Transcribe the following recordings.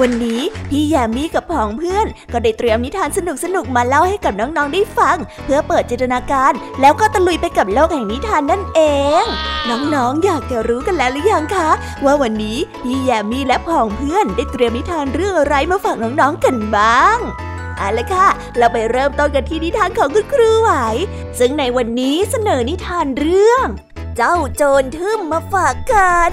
วันนี้พี่แยมมี่กับผองเพื่อน ก็ได้เตรียมนิทานสนุกๆมาเล่าให้กับน้องๆได้ฟัง เพื่อเปิดจินตนาการ แล้วก็ตะลุยไปกับโลกแห่งนิทานนั่นเอง น้องๆอยากจะรู้กันแล้วหรือยังคะ ว่าวันนี้พี่แยมมี่และผองเพื่อนได้เตรียมนิทานเรื่องอะไรมาฝากน้องๆกันบ้างเอาละค่ะ เราไปเริ่มต้นกันที่นิทานของคุณครูไหว ซึ่งในวันนี้เสนอนิทานเรื่อง เจ้าโจรทึ่มมาฝากกัน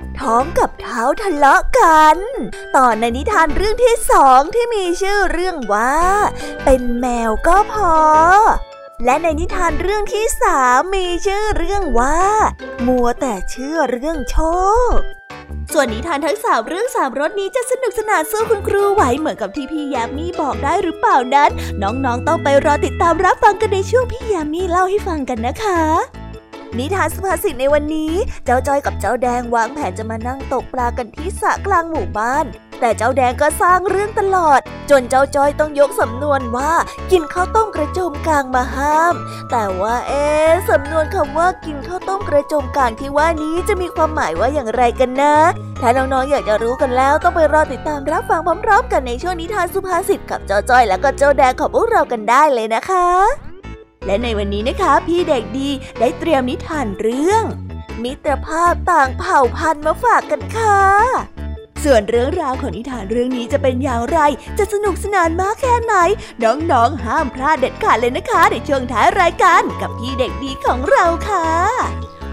ท้องกับเท้าทะเลาะกัน ต่อในนิทานเรื่องที่สองที่มีชื่อเรื่องว่า เป็นแมวก็พอ และในนิทานเรื่องที่สามมีชื่อเรื่องว่า มัวแต่เชื่อเรื่องโชคส่วนนิทานทั้งสามเรื่องสามรสนี้จะสนุกสนานสู้คุณครูไหวเหมือนกับที่พี่ยามีบอกได้หรือเปล่านั้น น้องๆต้องไปรอติดตามรับฟังกันในช่วงพี่ยามีเล่าให้ฟังกันนะคะ นิทานสุภาษิตในวันนี้ เจ้าจ้อยกับเจ้าแดงวางแผนจะมานั่งตกปลากันที่สระกลางหมู่บ้าน แต่เจ้าแดงก็สร้างเรื่องตลอด จนเจ้าจ้อยต้องยกสำนวนว่า กินข้าวต้มกระโจมกลางมาห้าม แต่ว่าเอ๊สำนวนคำว่ากินข้าวต้มกระโจมกลางที่ว่านี้จะมีความหมายว่าอย่างไรกันนะ ถ้าน้องๆอยากจะรู้กันแล้วต้องไปรอติดตามรับฟังพร้อมๆ กันในช่วงนิทานสุภาษิตกับเจ้าจ้อยและก็เจ้าแดงของพวกเรากันได้เลยนะคะ และในวันนี้นะคะ พี่เด็กดีได้เตรียมนิทานเรื่อง มิตรภาพต่างเผ่าพันธุ์มาฝากกันค่ะ ส่วนเรื่องราวของนิทานเรื่องนี้จะเป็นอย่างไร จะสนุกสนานมากแค่ไหน น้องๆห้ามพลาดเด็ดขาดเลยนะคะ ในช่วงท้ายรายการกับพี่เด็กดีของเราค่ะ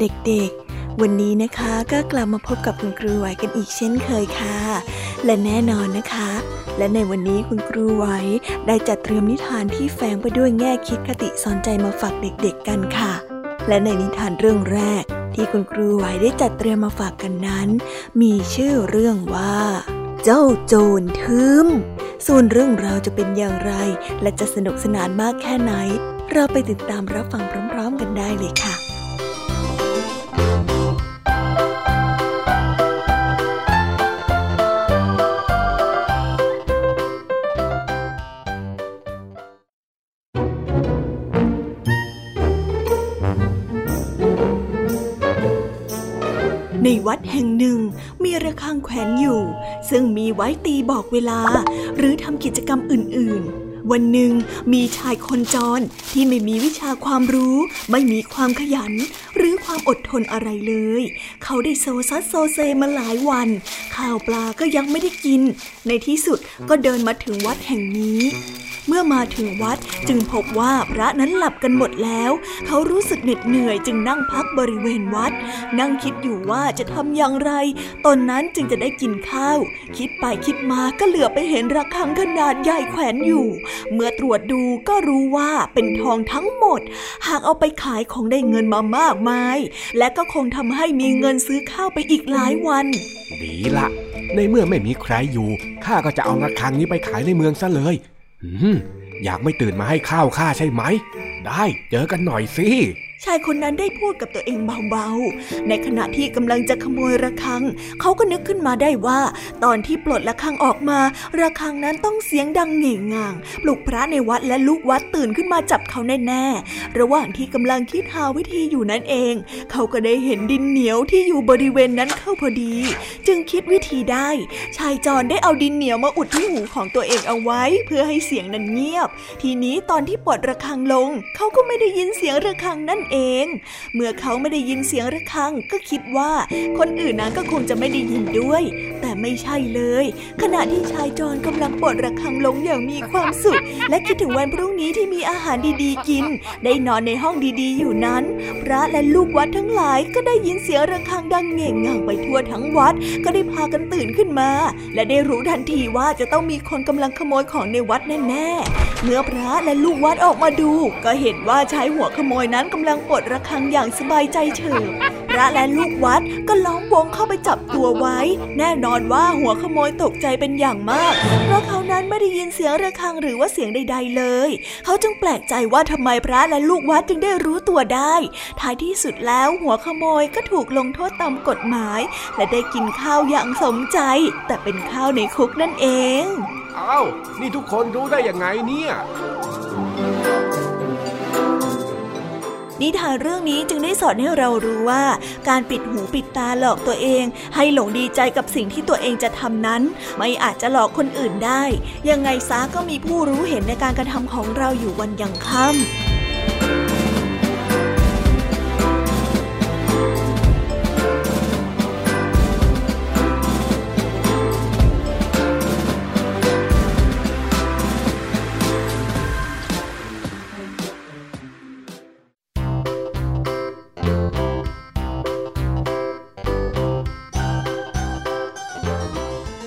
เด็กๆ วันนี้นะคะก็กลับมาพบกับคุณครูไหวกันอีกเช่นเคยค่ะ และแน่นอนนะคะ และในวันนี้คุณครูไหวได้จัดเตรียมนิทานที่แฝงไปด้วยแง่คิดคติสอนใจมาฝากเด็กๆกันค่ะ และในนิทานเรื่องแรก ที่คุณครูไหวได้จัดเตรียมมาฝากกันนั้น มีชื่อเรื่องว่า เจ้าโจรทึมส่วนเรื่องราวจะเป็นอย่างไร และจะสนุกสนานมากแค่ไหน เราไปติดตามรับฟังพร้อมๆกันได้เลยค่ะ วัดแห่งหนึ่ง มีระฆังแขวนอยู่ ซึ่งมีไว้ตีบอกเวลา หรือทำกิจกรรมอื่น ๆ วันหนึ่งมีชายคนจรที่ไม่มีวิชาความรู้ ไม่มีความขยัน หรือความอดทนอะไรเลย เขาได้โซซัสโซเซมาหลายวัน ข้าวปลาก็ยังไม่ได้กิน ในที่สุดก็เดินมาถึงวัดแห่งนี้ เมื่อมาถึงวัดจึงพบว่าพระนั้นหลับกันหมดแล้ว เขารู้สึกเหน็ดเหนื่อยจึงนั่งพักบริเวณวัด นั่งคิดอยู่ว่าจะทำอย่างไร ตอนนั้นจึงจะได้กินข้าว คิดไปคิดมาก็เหลือไปเห็นระฆังขนาดใหญ่แขวนอยู่ เมื่อตรวจดูก็รู้ว่าเป็นทองทั้งหมด หากเอาไปขายคงได้เงินมามากมาย และก็คงทำให้มีเงินซื้อข้าวไปอีกหลายวัน ดีละในเมื่อไม่มีใครอยู่ข้าก็จะเอาระฆังนี้ไปขายในเมืองซะเลย อยากไม่ตื่นมาให้ข้าวข้าใช่ไหม ได้ เจอกันหน่อยสิ ชายคนนั้นได้พูดกับตัวเองเบาๆ ในขณะที่กำลังจะขโมยระฆัง เขาก็นึกขึ้นมาได้ว่า ตอนที่ปลดระฆังออกมา ระฆังนั้นต้องเสียงดังเง่งงาง ปลุกพระในวัดและลูกวัดตื่นขึ้นมาจับเขาแน่ๆ ระหว่างที่กำลังคิดหาวิธีอยู่นั่นเอง เขาก็ได้เห็นดินเหนียวที่อยู่บริเวณนั้นเข้าพอดี จึงคิดวิธีได้ ชายจรได้เอาดินเหนียวมาอุดที่หูของตัวเองเอาไว้ เพื่อให้เสียงนั้นเงียบ ทีนี้ตอนที่ปลดระฆังลง เขาก็ไม่ได้ยินเสียงระฆังนั่นเองเมื่อเขาไม่ได้ยินเสียงระฆังก็คิดว่าคนอื่นนั้นก็คงจะไม่ได้ยินด้วย แต่ไม่ใช่เลย ขณะที่ชายจรกำลังปลดระฆังลงอย่างมีความสุข และคิดถึงวันพรุ่งนี้ที่มีอาหารดีๆกิน ได้นอนในห้องดีๆอยู่นั้น พระและลูกวัดทั้งหลายก็ได้ยินเสียงระฆังดังเง่งง่างไปทั่วทั้งวัด ก็ได้พากันตื่นขึ้นมา และได้รู้ทันทีว่าจะต้องมีคนกำลังขโมยของในวัดแน่ๆเมื่อพระและลูกวัดออกมาดู ก็เห็นว่าชายหัวขโมยนั้นกำลังปลดระฆังอย่างสบายใจเฉิบพระและลูกวัดก็ล้อมวงเข้าไปจับตัวไว้ แน่นอนว่าหัวขโมยตกใจเป็นอย่างมาก เพราะเขานั้นไม่ได้ยินเสียงระฆังหรือว่าเสียงใด ๆ เลย เขาจึงแปลกใจว่าทำไมพระและลูกวัดจึงได้รู้ตัวได้ ท้ายที่สุดแล้วหัวขโมยก็ถูกลงโทษตามกฎหมาย และได้กินข้าวอย่างสมใจ แต่เป็นข้าวในคุกนั่นเอง อ้าว นี่ทุกคนรู้ได้ยังไงเนี่ย นิทานเรื่องนี้จึงได้สอนให้เรารู้ว่า การปิดหูปิดตาหลอกตัวเอง ให้หลงดีใจกับสิ่งที่ตัวเองจะทำนั้น ไม่อาจจะหลอกคนอื่นได้ ยังไงซะก็มีผู้รู้เห็นในการกระทำของเราอยู่วันยังค่ำ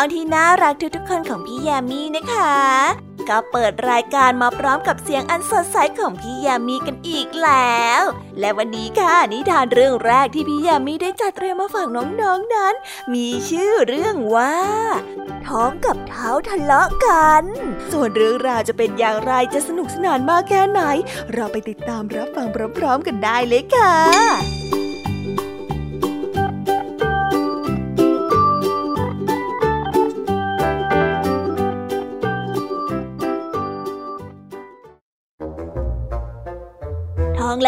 องๆที่น่ารักทุกๆคนของพี่แยามีนะคะ ก็เปิดรายการมาพร้อมกับเสียงอันสดใสของพี่แยามีกันอีกแล้ว และวันนี้ค่ะนิทานเรื่องแรกที่พี่แยามีได้จัดเตรียมมาฝากน้องๆนนั้น มีชื่อเรื่องว่า ท้องกับเท้าทะเลาะกัน ส่วนเรื่องราวจะเป็นอย่างไรจะสนุกสนานมากแค่ไหน เราไปติดตามรับฟังพร้อมๆกันได้เลยค่ะ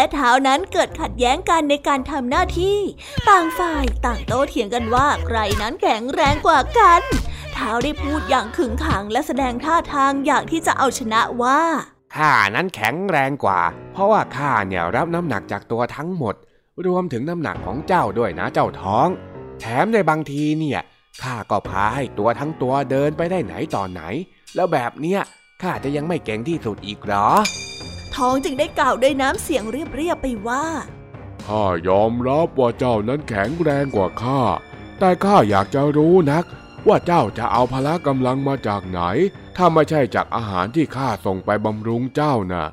และเท้านั้นเกิดขัดแย้งกันในการทำหน้าที่ ต่างฝ่ายต่างโต้เถียงกันว่าใครนั้นแข็งแรงกว่ากัน เท้าได้พูดอย่างขึงขังและแสดงท่าทางอย่างที่จะเอาชนะว่าข้านั้นแข็งแรงกว่า เพราะว่าข้าเนี่ยรับน้ำหนักจากตัวทั้งหมด รวมถึงน้ำหนักของเจ้าด้วยนะเจ้าท้อง แถมในบางทีเนี่ยข้าก็พาให้ตัวทั้งตัวเดินไปได้ไหนต่อไหน แล้วแบบเนี้ยข้าจะยังไม่เก่งที่สุดอีกหรอ ท้องจึงได้กล่าวด้วยน้ำเสียงเรียบๆไปว่าข้ายอมรับว่าเจ้านั้นแข็งแรงกว่าข้า แต่ข้าอยากจะรู้นัก ว่าเจ้าจะเอาพละกำลังมาจากไหน ถ้าไม่ใช่จากอาหารที่ข้าส่งไปบำรุงเจ้าน่ะ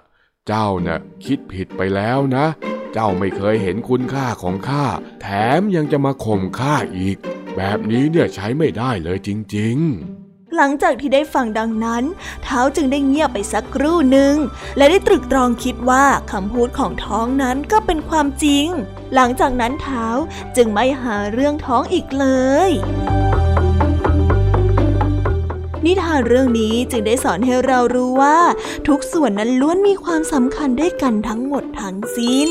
เจ้าน่ะคิดผิดไปแล้วนะ เจ้าไม่เคยเห็นคุณค่าของข้า แถมยังจะมาข่มข้าอีก แบบนี้เนี่ยใช้ไม่ได้เลยจริง ๆ หลังจากที่ได้ฟังดังนั้น เท้าจึงได้เงียบไปสักครู่หนึ่ง และได้ตรึกตรองคิดว่าคำพูดของท้องนั้นก็เป็นความจริง หลังจากนั้นเท้าจึงไม่หาเรื่องท้องอีกเลยนิทานเรื่องนี้จึงได้สอนให้เรารู้ว่า ทุกส่วนนั้นล้วนมีความสำคัญด้วยกันทั้งหมดทั้งสิ้น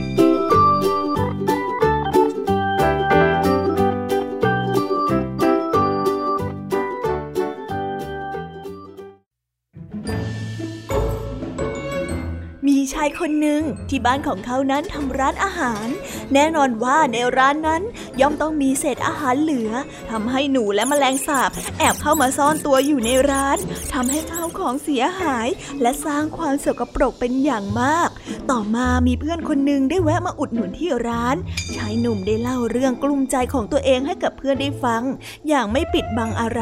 ายคนหนึ่งที่บ้านของเขานั้นทำร้านอาหาร แน่นอนว่าในร้านนั้นย่อมต้องมีเศษอาหารเหลือทำให้หนูและแมลงสาบ แอบเข้ามาซ่อนตัวอยู่ในร้านทำให้ข้าวของเสียหาย และสร้างความสกปรกเป็นอย่างมาก ต่อมามีเพื่อนคนหนึ่งได้แวะมาอุดหนุนที่ร้านชายหนุ่มได้เล่าเรื่องกลุ้มใจของตัวเองให้กับเพื่อนได้ฟัง อย่างไม่ปิดบังอะไร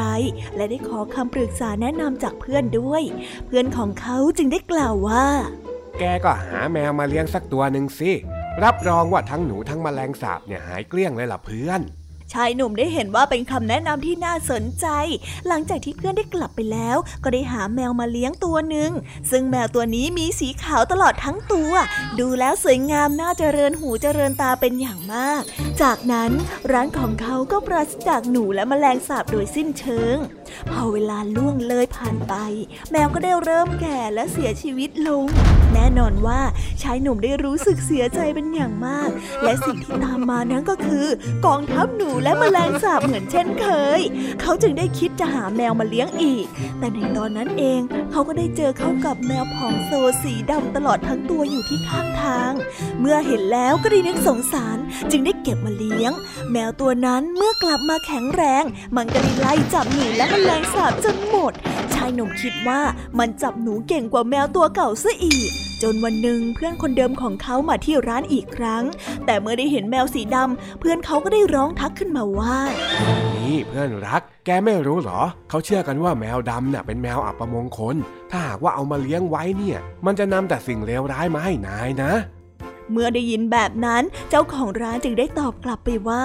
และได้ขอคำปรึกษาแนะนำจากเพื่อนด้วย เพื่อนของเขาจึงได้กล่าวว่า แกก็หาแมวมาเลี้ยงสักตัวหนึ่งสิ รับรองว่าทั้งหนูทั้งมแมลงสาบเนี่ยหายเกลี้ยงเลยล่ะเพื่อนชายหนุ่มได้เห็นว่าเป็นคำแนะนำที่น่าสนใจ หลังจากที่เพื่อนได้กลับไปแล้ว ก็ได้หาแมวมาเลี้ยงตัวหนึ่ง ซึ่งแมวตัวนี้มีสีขาวตลอดทั้งตัว ดูแล้วสวยงามน่าเจริญหูเจริญตาเป็นอย่างมาก จากนั้นร้านของเขาก็ปราศจากหนูและแมลงสาบโดยสิ้นเชิง พอเวลาล่วงเลยผ่านไป แมวก็ได้เริ่มแก่และเสียชีวิตลง แน่นอนว่าชายหนุ่มได้รู้สึกเสียใจเป็นอย่างมาก และสิ่งที่ตามมานั้นก็คือ กองทัพหนูและแมลงสาบเหมือนเช่นเคย เขาจึงได้คิดจะหาแมวมาเลี้ยงอีก แต่ในตอนนั้นเองเขาก็ได้เจอเข้ากับแมวผองโซสีดำตลอดทั้งตัวอยู่ที่ข้างทาง เมื่อเห็นแล้วก็ได้นึกสงสารจึงได้เก็บมาเลี้ยง แมวตัวนั้นเมื่อกลับมาแข็งแรง มันก็ได้ไล่จับหนูและแมลงสาบจนหมด ชายหนุ่มคิดว่ามันจับหนูเก่งกว่าแมวตัวเก่าซะอีก จนวันหนึ่งเพื่อนคนเดิมของเขามาที่ร้านอีกครั้ง แต่เมื่อได้เห็นแมวสีดำเพื่อนเขาก็ได้ร้องทักขึ้นมาว่านี่เพื่อนรัก แกไม่รู้หรอ เขาเชื่อกันว่าแมวดำน่ะเป็นแมวอัปมงคล ถ้าหากว่าเอามาเลี้ยงไว้เนี่ย มันจะนำแต่สิ่งเลวร้ายมาให้นายนะ เมื่อได้ยินแบบนั้นเจ้าของร้านจึงได้ตอบกลับไปว่า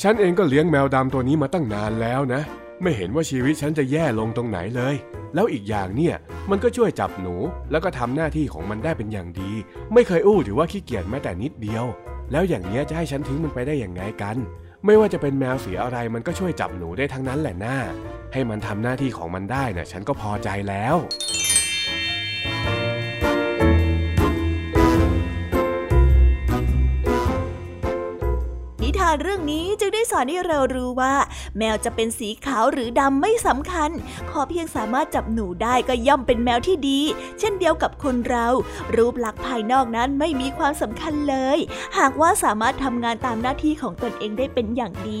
ฉันเองก็เลี้ยงแมวดำตัวนี้มาตั้งนานแล้วนะ ไม่เห็นว่าชีวิตฉันจะแย่ลงตรงไหนเลย แล้วอีกอย่างเนี่ย มันก็ช่วยจับหนู แล้วก็ทำหน้าที่ของมันได้เป็นอย่างดี ไม่เคยอู้หรือว่าขี้เกียจแม้แต่นิดเดียว แล้วอย่างเนี้ยจะให้ฉันทิ้งมันไปได้อย่างไงกัน ไม่ว่าจะเป็นแมวสีอะไรมันก็ช่วยจับหนูได้ทั้งนั้นแหละหน้า ให้มันทำหน้าที่ของมันได้นะ่ะฉันก็พอใจแล้วานเรื่องนี้จึงได้สอนให้เรารู้ว่า แมวจะเป็นสีขาวหรือดำไม่สำคัญ ขอเพียงสามารถจับหนูได้ก็ย่อมเป็นแมวที่ดี เช่นเดียวกับคนเรา รูปลักษณ์ภายนอกนั้นไม่มีความสำคัญเลย หากว่าสามารถทำงานตามหน้าที่ของตนเองได้เป็นอย่างดี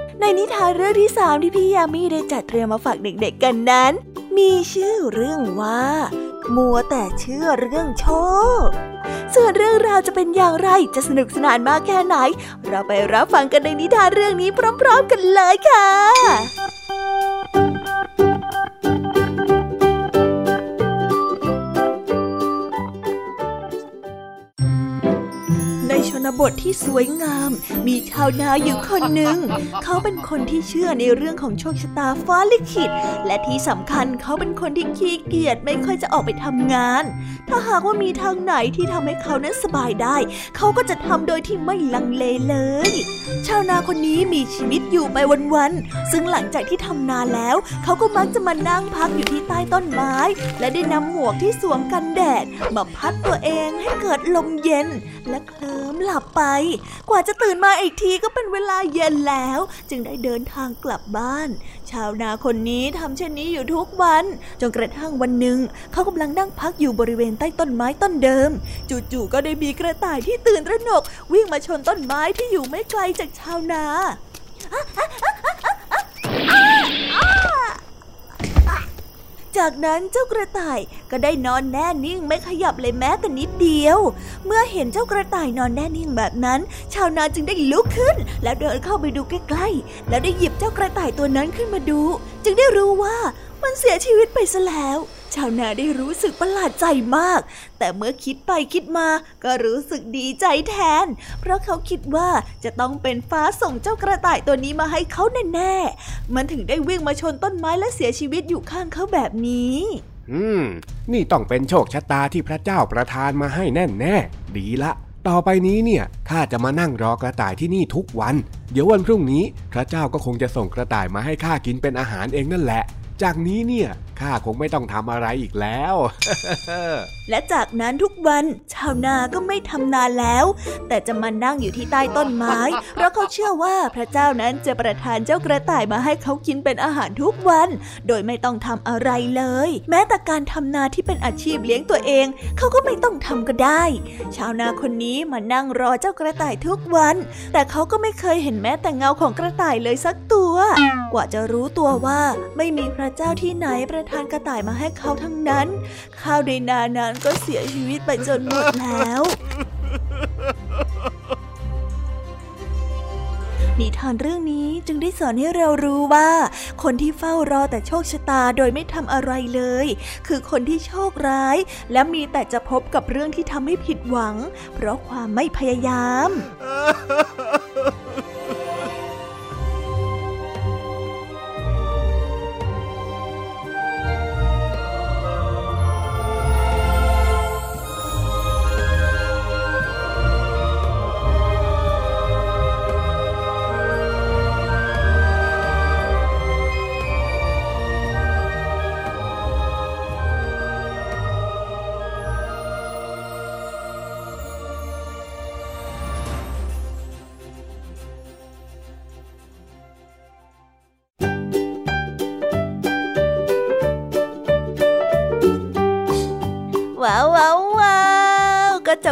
ในนิทานเรื่องที่สามที่พี่ยามีได้จัดเตรียมมาฝากเด็กๆกันนั้น มีชื่อเรื่องว่า มัวแต่เชื่อเรื่องโชค ส่วนเรื่องราวจะเป็นอย่างไรจะสนุกสนานมากแค่ไหน เราไปรับฟังกันในนิทานเรื่องนี้พร้อม ๆ กันเลยค่ะ นชนนบทที่สวยงาม มีชาวนาอยู่คนหนึ่ง เขาเป็นคนที่เชื่อในเรื่องของโชคชะตาฟ้าลิขิต และที่สำคัญเขาเป็นคนที่ขี้เกียจไม่ค่อยจะออกไปทำงาน ถ้าหากว่ามีทางไหนที่ทำให้เขานั้นสบายได้ เขาก็จะทำโดยที่ไม่ลังเลเลย ชาวนาคนนี้มีชีวิตอยู่ไปวันๆ ซึ่งหลังจากที่ทำนาแล้ว เขาก็มักจะมานั่งพักอยู่ที่ใต้ต้นไม้ และได้นำหมวกที่สวมกันแดดมาพัดตัวเองให้เกิดลมเย็นและเคลิ้มหลับไป กว่าจะตื่นมาอีกทีก็เป็นเวลาเย็นแล้ว จึงได้เดินทางกลับบ้าน ชาวนาคนนี้ทำเช่นนี้อยู่ทุกวัน จนกระทั่งวันหนึ่ง เขากำลังนั่งพักอยู่บริเวณใต้ต้นไม้ต้นเดิม จู่ๆก็ได้มีกระต่ายที่ตื่นระหนก วิ่งมาชนต้นไม้ที่อยู่ไม่ไกลจากชาวนา จากนั้นเจ้ากระต่ายก็ได้นอนแน่นิ่งไม่ขยับเลยแม้แต่นิดเดียว เมื่อเห็นเจ้ากระต่ายนอนแน่นิ่งแบบนั้น ชาวนาจึงได้ลุกขึ้น แล้วเดินเข้าไปดูใกล้ๆ แล้วได้หยิบเจ้ากระต่ายตัวนั้นขึ้นมาดู จึงได้รู้ว่า มันเสียชีวิตไปซะแล้ว ชาวนาได้รู้สึกประหลาดใจมาก แต่เมื่อคิดไปคิดมาก็รู้สึกดีใจแทน เพราะเขาคิดว่าจะต้องเป็นฟ้าส่งเจ้ากระต่ายตัวนี้มาให้เขาแน่ๆ มันถึงได้วิ่งมาชนต้นไม้และเสียชีวิตอยู่ข้างเขาแบบนี้ อืม นี่ต้องเป็นโชคชะตาที่พระเจ้าประทานมาให้แน่แน่ๆดีละต่อไปนี้เนี่ยข้าจะมานั่งรอกระต่ายที่นี่ทุกวัน เดี๋ยววันพรุ่งนี้ พระเจ้าก็คงจะส่งกระต่ายมาให้ข้ากินเป็นอาหารเองนั่นแหละ จากนี้เนี่ยข้าคงไม่ต้องทำอะไรอีกแล้ว และจากนั้นทุกวันชาวนาก็ไม่ทำนาแล้ว แต่จะมานั่งอยู่ที่ใต้ต้นไม้ เพราะเขาเชื่อว่าพระเจ้านั้นจะประทานเจ้ากระต่ายมาให้เขากินเป็นอาหารทุกวัน โดยไม่ต้องทำอะไรเลย แม้แต่การทำนาที่เป็นอาชีพเลี้ยงตัวเอง เขาก็ไม่ต้องทำก็ได้ ชาวนาคนนี้มานั่งรอเจ้ากระต่ายทุกวัน แต่เขาก็ไม่เคยเห็นแม้แต่เงาของกระต่ายเลยสักตัว กว่าจะรู้ตัวว่าไม่มีพระเจ้าที่ไหนประทานกระต่ายมาให้เขาทั้งนั้น ข้าวในนานั้นก็เสียชีวิตไปจนหมดแล้ว นิทานเรื่องนี้จึงได้สอนให้เรารู้ว่า คนที่เฝ้ารอแต่โชคชะตาโดยไม่ทำอะไรเลย คือคนที่โชคร้าย และมีแต่จะพบกับเรื่องที่ทำให้ผิดหวัง เพราะความไม่พยายาม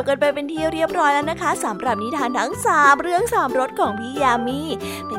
กันไปเป็นที่เรียบร้อยแล้วนะคะสำหรับนิทานทั้งสามเรื่องสามรสของพี่ยามีเป็น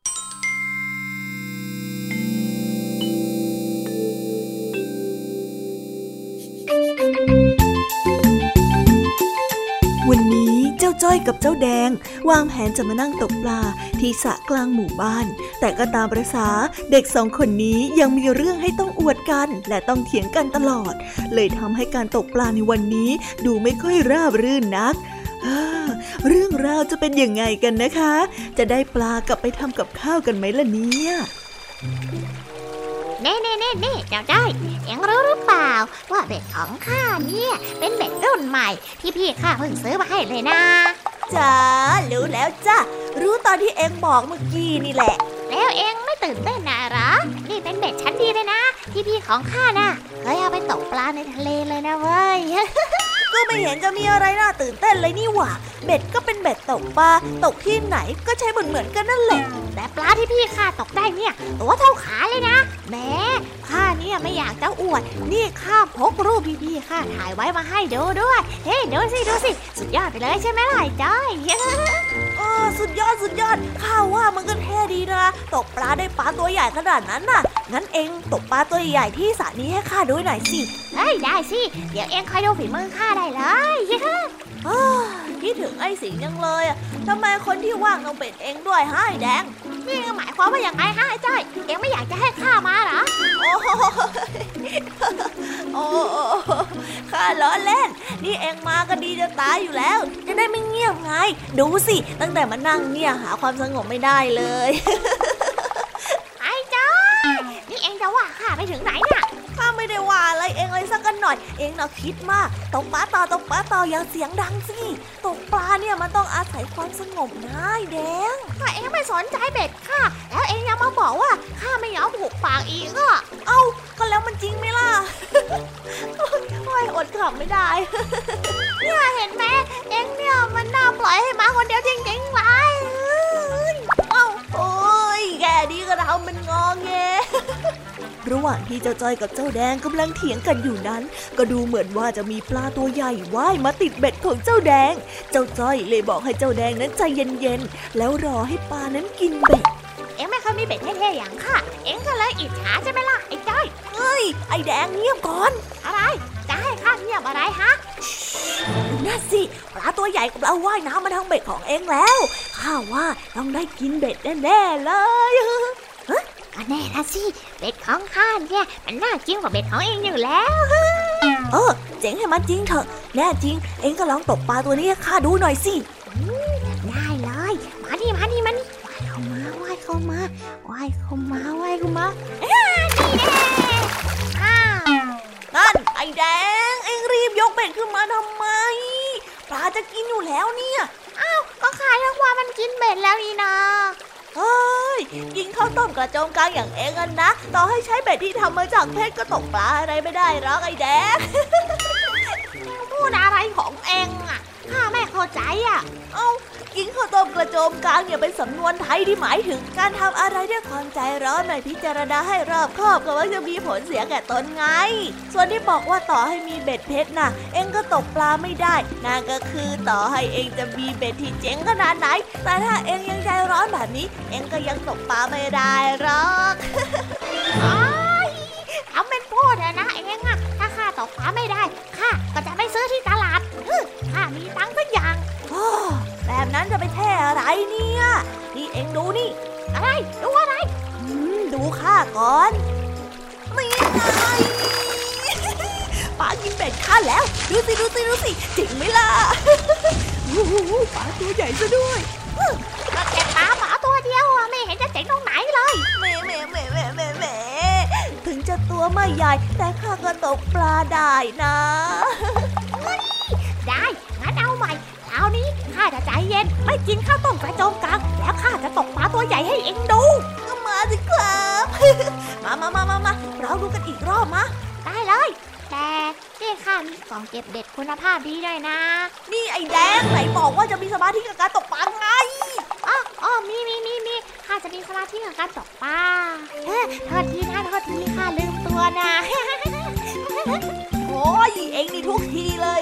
กับเจ้าแดง วางแผนจะมานั่งตกปลาที่สระกลางหมู่บ้าน แต่ก็ตามประษาเด็กสองคนนี้ยังมีเรื่องให้ต้องอวดกัน และต้องเถียงกันตลอด เลยทำให้การตกปลาในวันนี้ดูไม่ค่อยราบรื่นนักเรื่องราวจะเป็นยังไงกันนะคะ จะได้ปลากลับไปทำกับข้าวกันไหมล่ะเนี่ย เน่เน่เน่เน่เจ้าจ้อยเอ็งรู้หรือเปล่า ว่าเบ็ดของข้าเนี่ย เป็นเบ็ดรุ่นใหม่ ที่พี่ข้าเพิ่งซื้อมาให้เลยนะจ้ารู้แล้วจ้ะรู้ตอนที่เอ็งบอกเมื่อกี้นี่แหละ แล้วเองไม่ตื่นเต้นนะเหรอ นี่เป็นเบ็ดชั้นดีเลยนะ ที่พี่ของข้าน่ะเคยเอาไปตกปลาในทะเลเลยนะเว้ย ก็ไม่เห็นจะมีอะไรน่าตื่นเต้นเลยนี่หว่า เบ็ดก็เป็นเบ็ดตกปลาตกที่ไหนก็ใช้เหมือนเหมือนๆกันนั่นแหละ แต่ปลาที่พี่ข้าตกได้เนี่ยตัวเท่าขาเลยนะแหม้ข้าเนี่ย ไม่อยากจะอวด นี่ข้าพกรูปพี่ๆข้าถ่ายไว้มาให้ดูด้วย เฮ้ดูสิดูสิ สุดยอดไปเลยใช่ไหมล่ะไอ้จ้อยเออสุดยอดสุดยอด ข้าว่ามันก็เท่ดีนะ ตกปลาได้ปลาตัวใหญ่ขนาดนั้นน่ะ งั้นเองตกปลาตัวใหญ่ที่สระนี้ให้ข้าดูหน่อยสิเฮ้ยได้สิ เดี๋ยวเองคอยดูฝีมือข้าได้เลยอ้าว คิดถึงไอ้สิงยังเลยอะทำไมคนที่ว่างต้องเป็นเองด้วยฮะไอ้แดง นี่หมายความว่าอย่างไรฮะไอ้จ้อยเองไม่อยากจะให้ข้ามาเหรอ โอ้โหโอ้ข้าล้อเล่น นี่เองมาก็ดีจะตายอยู่แล้ว จะได้ไม่เงียบไง ดูสิ ตั้งแต่มานั่งเนี่ยหาความสงบไม่ได้เลย ไอ้จ้อยนี่เองจะว่าข้าไปถึงไหนเนี่ย ไม่ได้ว่าอะไรเองเลยสักกันหน่อย เองน่ะคิดมากตกปลาต่อตกปลาต่ออย่าเสียงดังสิตกปลาเนี่ยมันต้องอาศัยความสงบนะไอ้แดงถ้าเองไม่สนใจเบ็ดข้าแล้วเองยังมาบอกว่าข้าไม่ยอมผูกปากอีกอะเอ้าก็แล้วมันจริงไหมล่ะโอ้ยอดขำไม่ได้เนี่ยเห็นไหมเองเนี่ยมันน่าปล่อยให้มาคนเดียวจริงๆเลยเอ้าโอ้ย แกดีก็ทำมันงองแงระหว่างที่เจ้าจ้อยกับเจ้าแดงกำลังเถียงกันอยู่นั้น ก็ดูเหมือนว่าจะมีปลาตัวใหญ่ว่ายมาติดเบ็ดของเจ้าแดง เจ้าจ้อยเลยบอกให้เจ้าแดงนั้นใจเย็นๆแล้วรอให้ปลานั้นกินเบ็ด เองไม่เคยมีเบ็ดเท่ๆอย่างข้าเองก็เลยอิจฉาใช่ไหมล่ะไอ้จ้อยเฮ้ยไอแดงเงียบก่อน อะไร จะให้ข้าเงียบอะไรฮะดูนั่นสิปลาตัวใหญ่กับเราว่ายน้ำมาทางเบ็ดของเองแล้วข้าว่าต้องได้กินเบ็ดแน่ๆเลยก็แน่ละสิเบ็ดของข้าเนี่ยมันน่ากินกว่าเบ็ดของเองอยู่แล้วเออเจ๋งให้มันจริงเถอะแน่จริง เองก็ลองตกปลาตัวนี้ให้ข้าดูหน่อยสิ เข้ามาว่ายเข้ามาว่ายเข้ามาอ่านี่แน่อ้าวนั่นไอแดงเองรีบยกเบ็ดขึ้นมาทำไม ปลาจะกินอยู่แล้วเนี่ย อ้าว ก็ขายทั้งวันมันกินเบ็ดแล้วนี่นาเฮ้ยกินข้าวต้มกระโจมกลางอย่างเองกันนะ ต่อให้ใช้เบ็ดที่ทำมาจากเพชรก็ตกปลาอะไรไม่ได้หรอกไอแดง พูดอะไรของเองอะข้าไม่ เข้าใจอะ เอ้ากินข้าวต้มกระโจมกลางเนี่ยเป็นสำนวนไทยที่หมายถึงการทำอะไรด้วยความใจร้อนไม่พิจารณาให้รอบคอบก็ว่าจะมีผลเสียแก่ตนไง ส่วนที่บอกว่าต่อให้มีเบ็ดเพชรน่ะ เองก็ตกปลาไม่ได้นั่นก็คือต่อให้เองจะมีเบ็ดที่เจ๋งขนาดไหน แต่ถ้าเองยังใจร้อนแบบนี้ เองก็ยังตกปลาไม่ได้หรอกอ้ายทำเป็นพูดนะเองอะถ้าข้าตกปลาไม่ นั้นจะไปแท่อะไรเนี่ยนี่เองดูนี่ อะไร ดูอะไรอืมดูข้าก่อนนี่ไงท่าแล้ว ดูสิดูสิดูสิจริงไหมล่ะโอ้โหปลาตัวใหญ่ซะด้วยก็แค่ปลาหมาตัวเดียวอะไม่เห็นจะเจ๋งตรงไหนเลยแหม่แหม่แหม่แหม่แหม่แหม่ถึงจะตัวไม่ใหญ่แต่ข้าก็ตกปลาได้นะได้งั้นเอาใหม่คราวนี้ ข้าจะใจเย็น ไม่กินข้าวต้มกระโจมกังแล้วข้าจะตกปลาตัวใหญ่ให้เองดูก็มาสิครับ มามามามามาเราดูกันอีกรอบมะได้เลย แต่นี่ข้ามีกล่องเก็บเด็ดคุณภาพดีด้วยนะ นี่ไอ้แดงไหนบอกว่าจะมีสมาธิกับการตกปลาไงอ๋ออ๋อมีมีมีมีข้าจะมีสมาธิกับการตกปลาเฮ้ยโทษทีนะโทษทีข้าลืมตัวนะ โอ้ยเองนี่ทุกทีเลย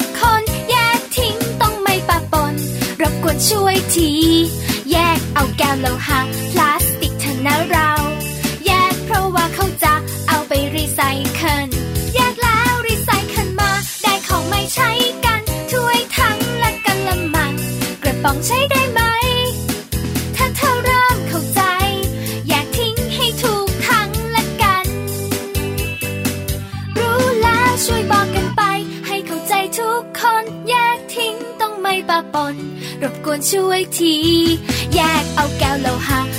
ช่วยที แยกเอาแก้วโลหะพลาสติกเถอะนะเรา แยกเพราะว่าเขาจะเอาไปรีไซเคิลแยกแล้วรีไซเคิลมา ได้ของใหม่ใช้กันถ้วยถังและกะละมังกระป๋องใช้ได้ ควนช่วยที แยกเอาแก้วโลหะ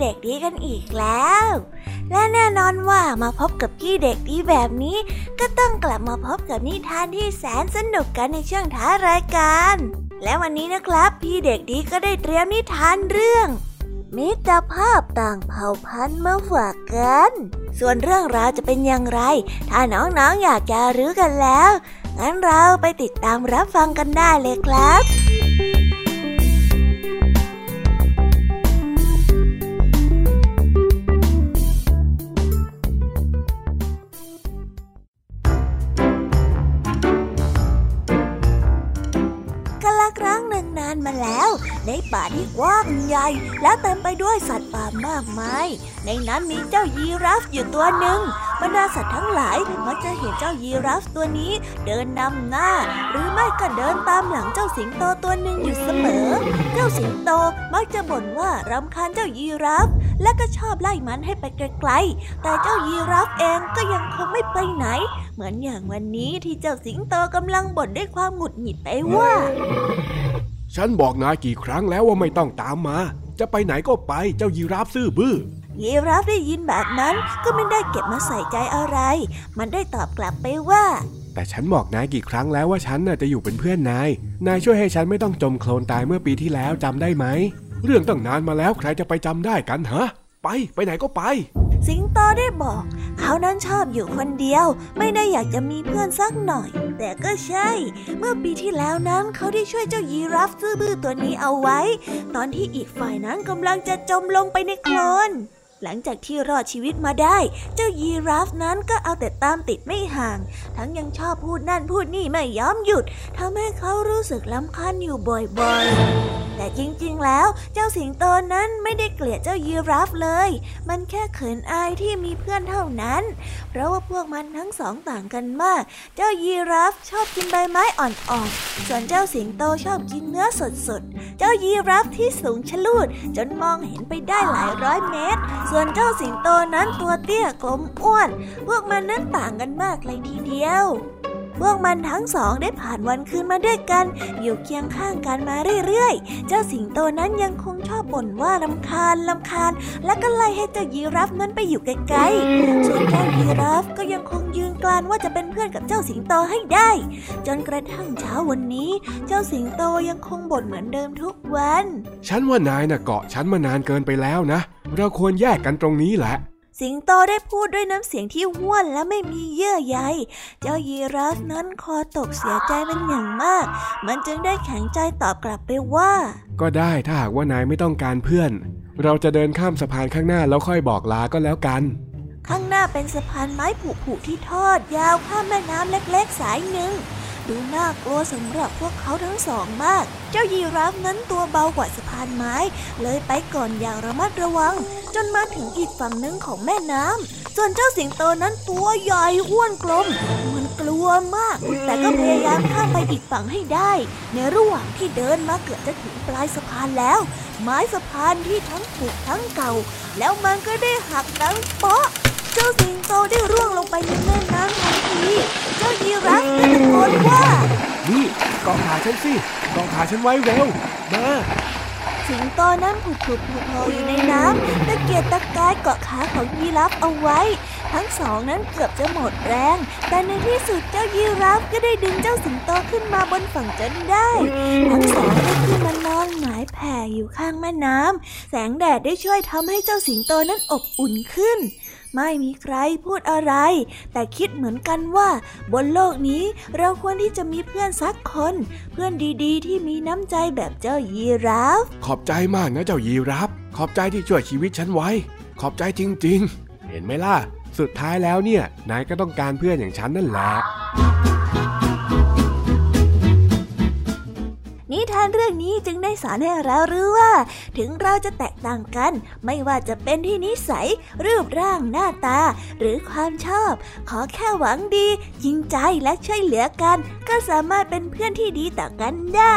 เด็กดีกันอีกแล้ว และแน่นอนว่ามาพบกับพี่เด็กดีแบบนี้ ก็ต้องกลับมาพบกับนิทานที่แสนสนุกกันในช่วงท้ายรายการ และวันนี้นะครับ พี่เด็กดีก็ได้เตรียมนิทานเรื่อง มิตรภาพต่างเผ่าพันธุ์มาฝากกัน ส่วนเรื่องราวจะเป็นอย่างไร ถ้าน้องๆออยากจะรู้กันแล้ว งั้นเราไปติดตามรับฟังกันได้เลยครับ ป่าที่กว้างใหญ่ และเต็มไปด้วยสัตว์ป่ามากมาย ในนั้นมีเจ้ายีราฟอยู่ตัวหนึ่งบรรดาสัตว์ทั้งหลายมักจะเห็นเจ้ายีราฟตัวนี้เดินนำหน้า หรือไม่ก็เดินตามหลังเจ้าสิงโตตัวหนึ่งอยู่เสมอ เจ้าสิงโตมักจะบ่นว่ารำคาญเจ้ายีราฟและก็ชอบไล่มันให้ไปไกลๆ แต่เจ้ายีราฟเองก็ยังคงไม่ไปไหน เหมือนอย่างวันนี้ที่เจ้าสิงโตกำลังบ่นด้วยความหงุดหงิดไปว่า ฉันบอกนายกี่ครั้งแล้วว่าไม่ต้องตามมา จะไปไหนก็ไปเจ้ายีราฟซื่อบื้อ ยีราฟได้ยินแบบนั้นก็ไม่ได้เก็บมาใส่ใจอะไร มันได้ตอบกลับไปว่า แต่ฉันบอกนายกี่ครั้งแล้วว่าฉันน่ะจะอยู่เป็นเพื่อนนาย นายช่วยให้ฉันไม่ต้องจมโคลนตายเมื่อปีที่แล้วจำได้ไหม เรื่องตั้งนานมาแล้วใครจะไปจำได้กันฮะ ไปไปไหนก็ไป สิงโตได้บอก เขานั้นชอบอยู่คนเดียว ไม่ได้อยากจะมีเพื่อนสักหน่อย แต่ก็ใช่ เมื่อปีที่แล้วนั้นเขาได้ช่วยเจ้ายีราฟซื่อบื้อตัวนี้เอาไว้ ตอนที่อีกฝ่ายนั้นกำลังจะจมลงไปในโคลน หลังจากที่รอดชีวิตมาได้ เจ้ายีราฟนั้นก็เอาแต่ตามติดไม่ห่าง ทั้งยังชอบพูดนั่นพูดนี่ไม่ยอมหยุดทำให้เขารู้สึกลำคาญอยู่บ่อยๆ แต่จริงๆ แล้วเจ้าสิงโตนั้นไม่ได้เกลียดเจ้ายีราฟเลย มันแค่เขินอายที่มีเพื่อนเท่านั้น เพราะว่าพวกมันทั้งสองต่างกันมาก เจ้ายีราฟชอบกินใบไม้อ่อนๆ ส่วนเจ้าสิงโตชอบกินเนื้อสดๆ เจ้ายีราฟที่สูงชะลูดจนมองเห็นไปได้หลายร้อยเมตรส่วนเจ้าสิงโตนั้นตัวเตี้ยกลมอ้วน พวกมันนั้นต่างกันมากเลยทีเดียว พวกมันทั้งสองได้ผ่านวันคืนมาด้วยกัน อยู่เคียงข้างกันมาเรื่อยๆ เจ้าสิงโตนั้นยังคงชอบบ่นว่าลำคาญลำคาญ และก็ไล่ให้เจ้ายีราฟนั้นไปอยู่ไกลๆ ส่วนเจ้ายีราฟก็ยังคงยืนกรานว่าจะเป็นเพื่อนกับเจ้าสิงโตให้ได้ จนกระทั่งเช้าวันนี้ เจ้าสิงโตยังคงบ่นเหมือนเดิมทุกวัน ฉันว่านายน่ะเกาะฉันมานานเกินไปแล้วนะ เราควรแยกกันตรงนี้แหละ สิงโตได้พูดด้วยน้ำเสียงที่ห้วนและไม่มีเยื่อใย เจ้ายีราฟนั้นคอตกเสียใจเป็นอย่างมาก มันจึงได้แข็งใจตอบกลับไปว่า ก็ได้ถ้าหากว่านายไม่ต้องการเพื่อน เราจะเดินข้ามสะพานข้างหน้าแล้วค่อยบอกลาก็แล้วกัน ข้างหน้าเป็นสะพานไม้ผุๆที่ทอดยาวข้ามแม่น้ำเล็กๆสายหนึ่ง ดูน่ากลัวสำหรับพวกเขาทั้งสองมาก เจ้ายีราฟนั้นตัวเบากว่าสะพานไม้ เลยไปก่อนอย่างระมัดระวัง จนมาถึงอีกฝั่งหนึ่งของแม่น้ำ ส่วนเจ้าสิงโตนั้นตัวใหญ่อ้วนกลม มันกลัวมาก แต่ก็พยายามข้ามไปอีกฝั่งให้ได้ ในระหว่างที่เดินมาเกือบจะถึงปลายสะพานแล้ว ไม้สะพานที่ทั้งผุทั้งเก่า แล้วมันก็ได้หักดังเปาะ เจ้าสิงโตได้ร่วงลงไปในแม่น้ำ ทันทีเจ้ายีราฟได้ตะโกนว่า นี่เกาะขาฉันสิเกาะขาฉันไว้เร็วมาสิงโตนั้นผุดผุดโผล่อยู่ในน้ำตะเกียกตะกายเกาะขาของยีราฟเอาไว้ ทั้งสองนั้นเกือบจะหมดแรง แต่ในที่สุดเจ้ายีราฟก็ได้ดึงเจ้าสิงโตขึ้นมาบนฝั่งจนได้ ทั้งสองได้ขึ้นมานอนหงายแผ่อยู่ข้างแม่น้ำแสงแดดได้ช่วยทำให้เจ้าสิงโตนั้นอบอุ่นขึ้น ไม่มีใครพูดอะไร แต่คิดเหมือนกันว่า บนโลกนี้เราควรที่จะมีเพื่อนสักคน เพื่อนดีๆ ที่มีน้ำใจแบบเจ้ายีราฟ ขอบใจมากนะเจ้ายีรับขอบใจที่ช่วยชีวิตฉันไว้ ขอบใจจริง ๆ เห็นไหมล่ะ สุดท้ายแล้วเนี่ย นายก็ต้องการเพื่อนอย่างฉันนั่นแหละ นิทานเรื่องนี้จึงได้สอนให้เรารู้ว่า ถึงเราจะแตกต่างกัน ไม่ว่าจะเป็นที่นิสัย รูปร่างหน้าตา หรือความชอบ ขอแค่หวังดีจริงใจและช่วยเหลือกัน ก็สามารถเป็นเพื่อนที่ดีต่อกันได้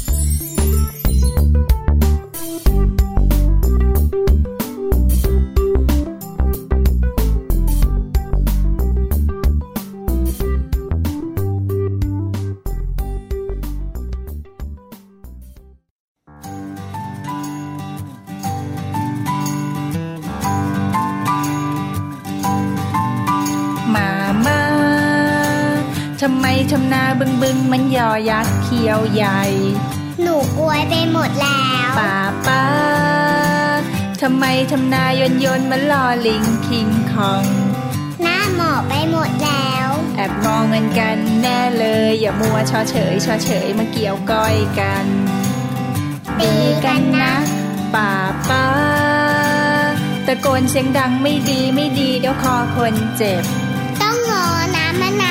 ทำไมทำนาบึงบึงมันยอยักษ์เขียวใหญ่ หนูกลัวไปหมดแล้วป่าป้าทำไมทำนายนยนมันลอลิงคิงคอง หน้าหมอไปหมดแล้ว แอบมองเงินกันแน่เลย อย่ามัวชอเฉยชอเฉยมาเกี่ยวก้อยกันตีกันนะป่าป้าตะโกนเสียงดังไม่ดีไม่ดีเดี๋ยวคอคนเจ็บ ต้องงอน้ำมะนาว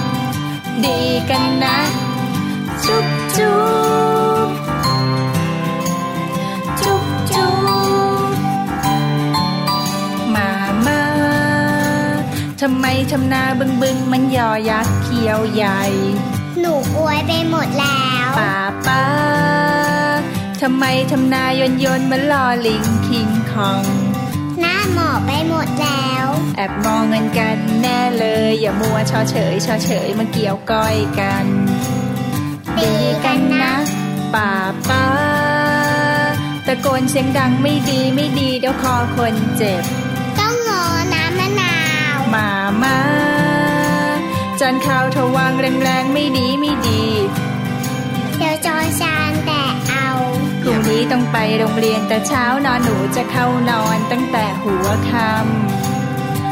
ดีกันนะ จุ๊บจุ๊บจุ๊บจุ๊บมามาทำไมทำนาบึงบึงมันยอยักษ์เขียวใหญ่ หนูกลัวไปหมดแล้วป่าป้าทำไมทำนายนยนมันลอลิงคิงคอง หน้าหมอไปหมดแล้ว แอบมองเงินกันแน่เลย อย่ามัวชอเฉยชอเฉยมาเกี่ยวก้อยกันตีกันนะป่าป้าตะโกนเสียงดังไม่ดีไม่ดีเดี๋ยวคอคนเจ็บ ต้องงอน้ำมะนาวมามาจานข้าวทวางแรงๆไม่ดีไม่ดีเดี๋ยวจอชานแต่เอาพรุ่งนี้ต้องไปโรงเรียนแต่เช้านอนหนูจะเข้านอนตั้งแต่หัวค่ำ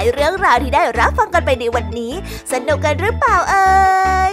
ายเรื่องราวที่ได้รับฟังกันไปในวันนี้ สนุกกันหรือเปล่าเอ่ย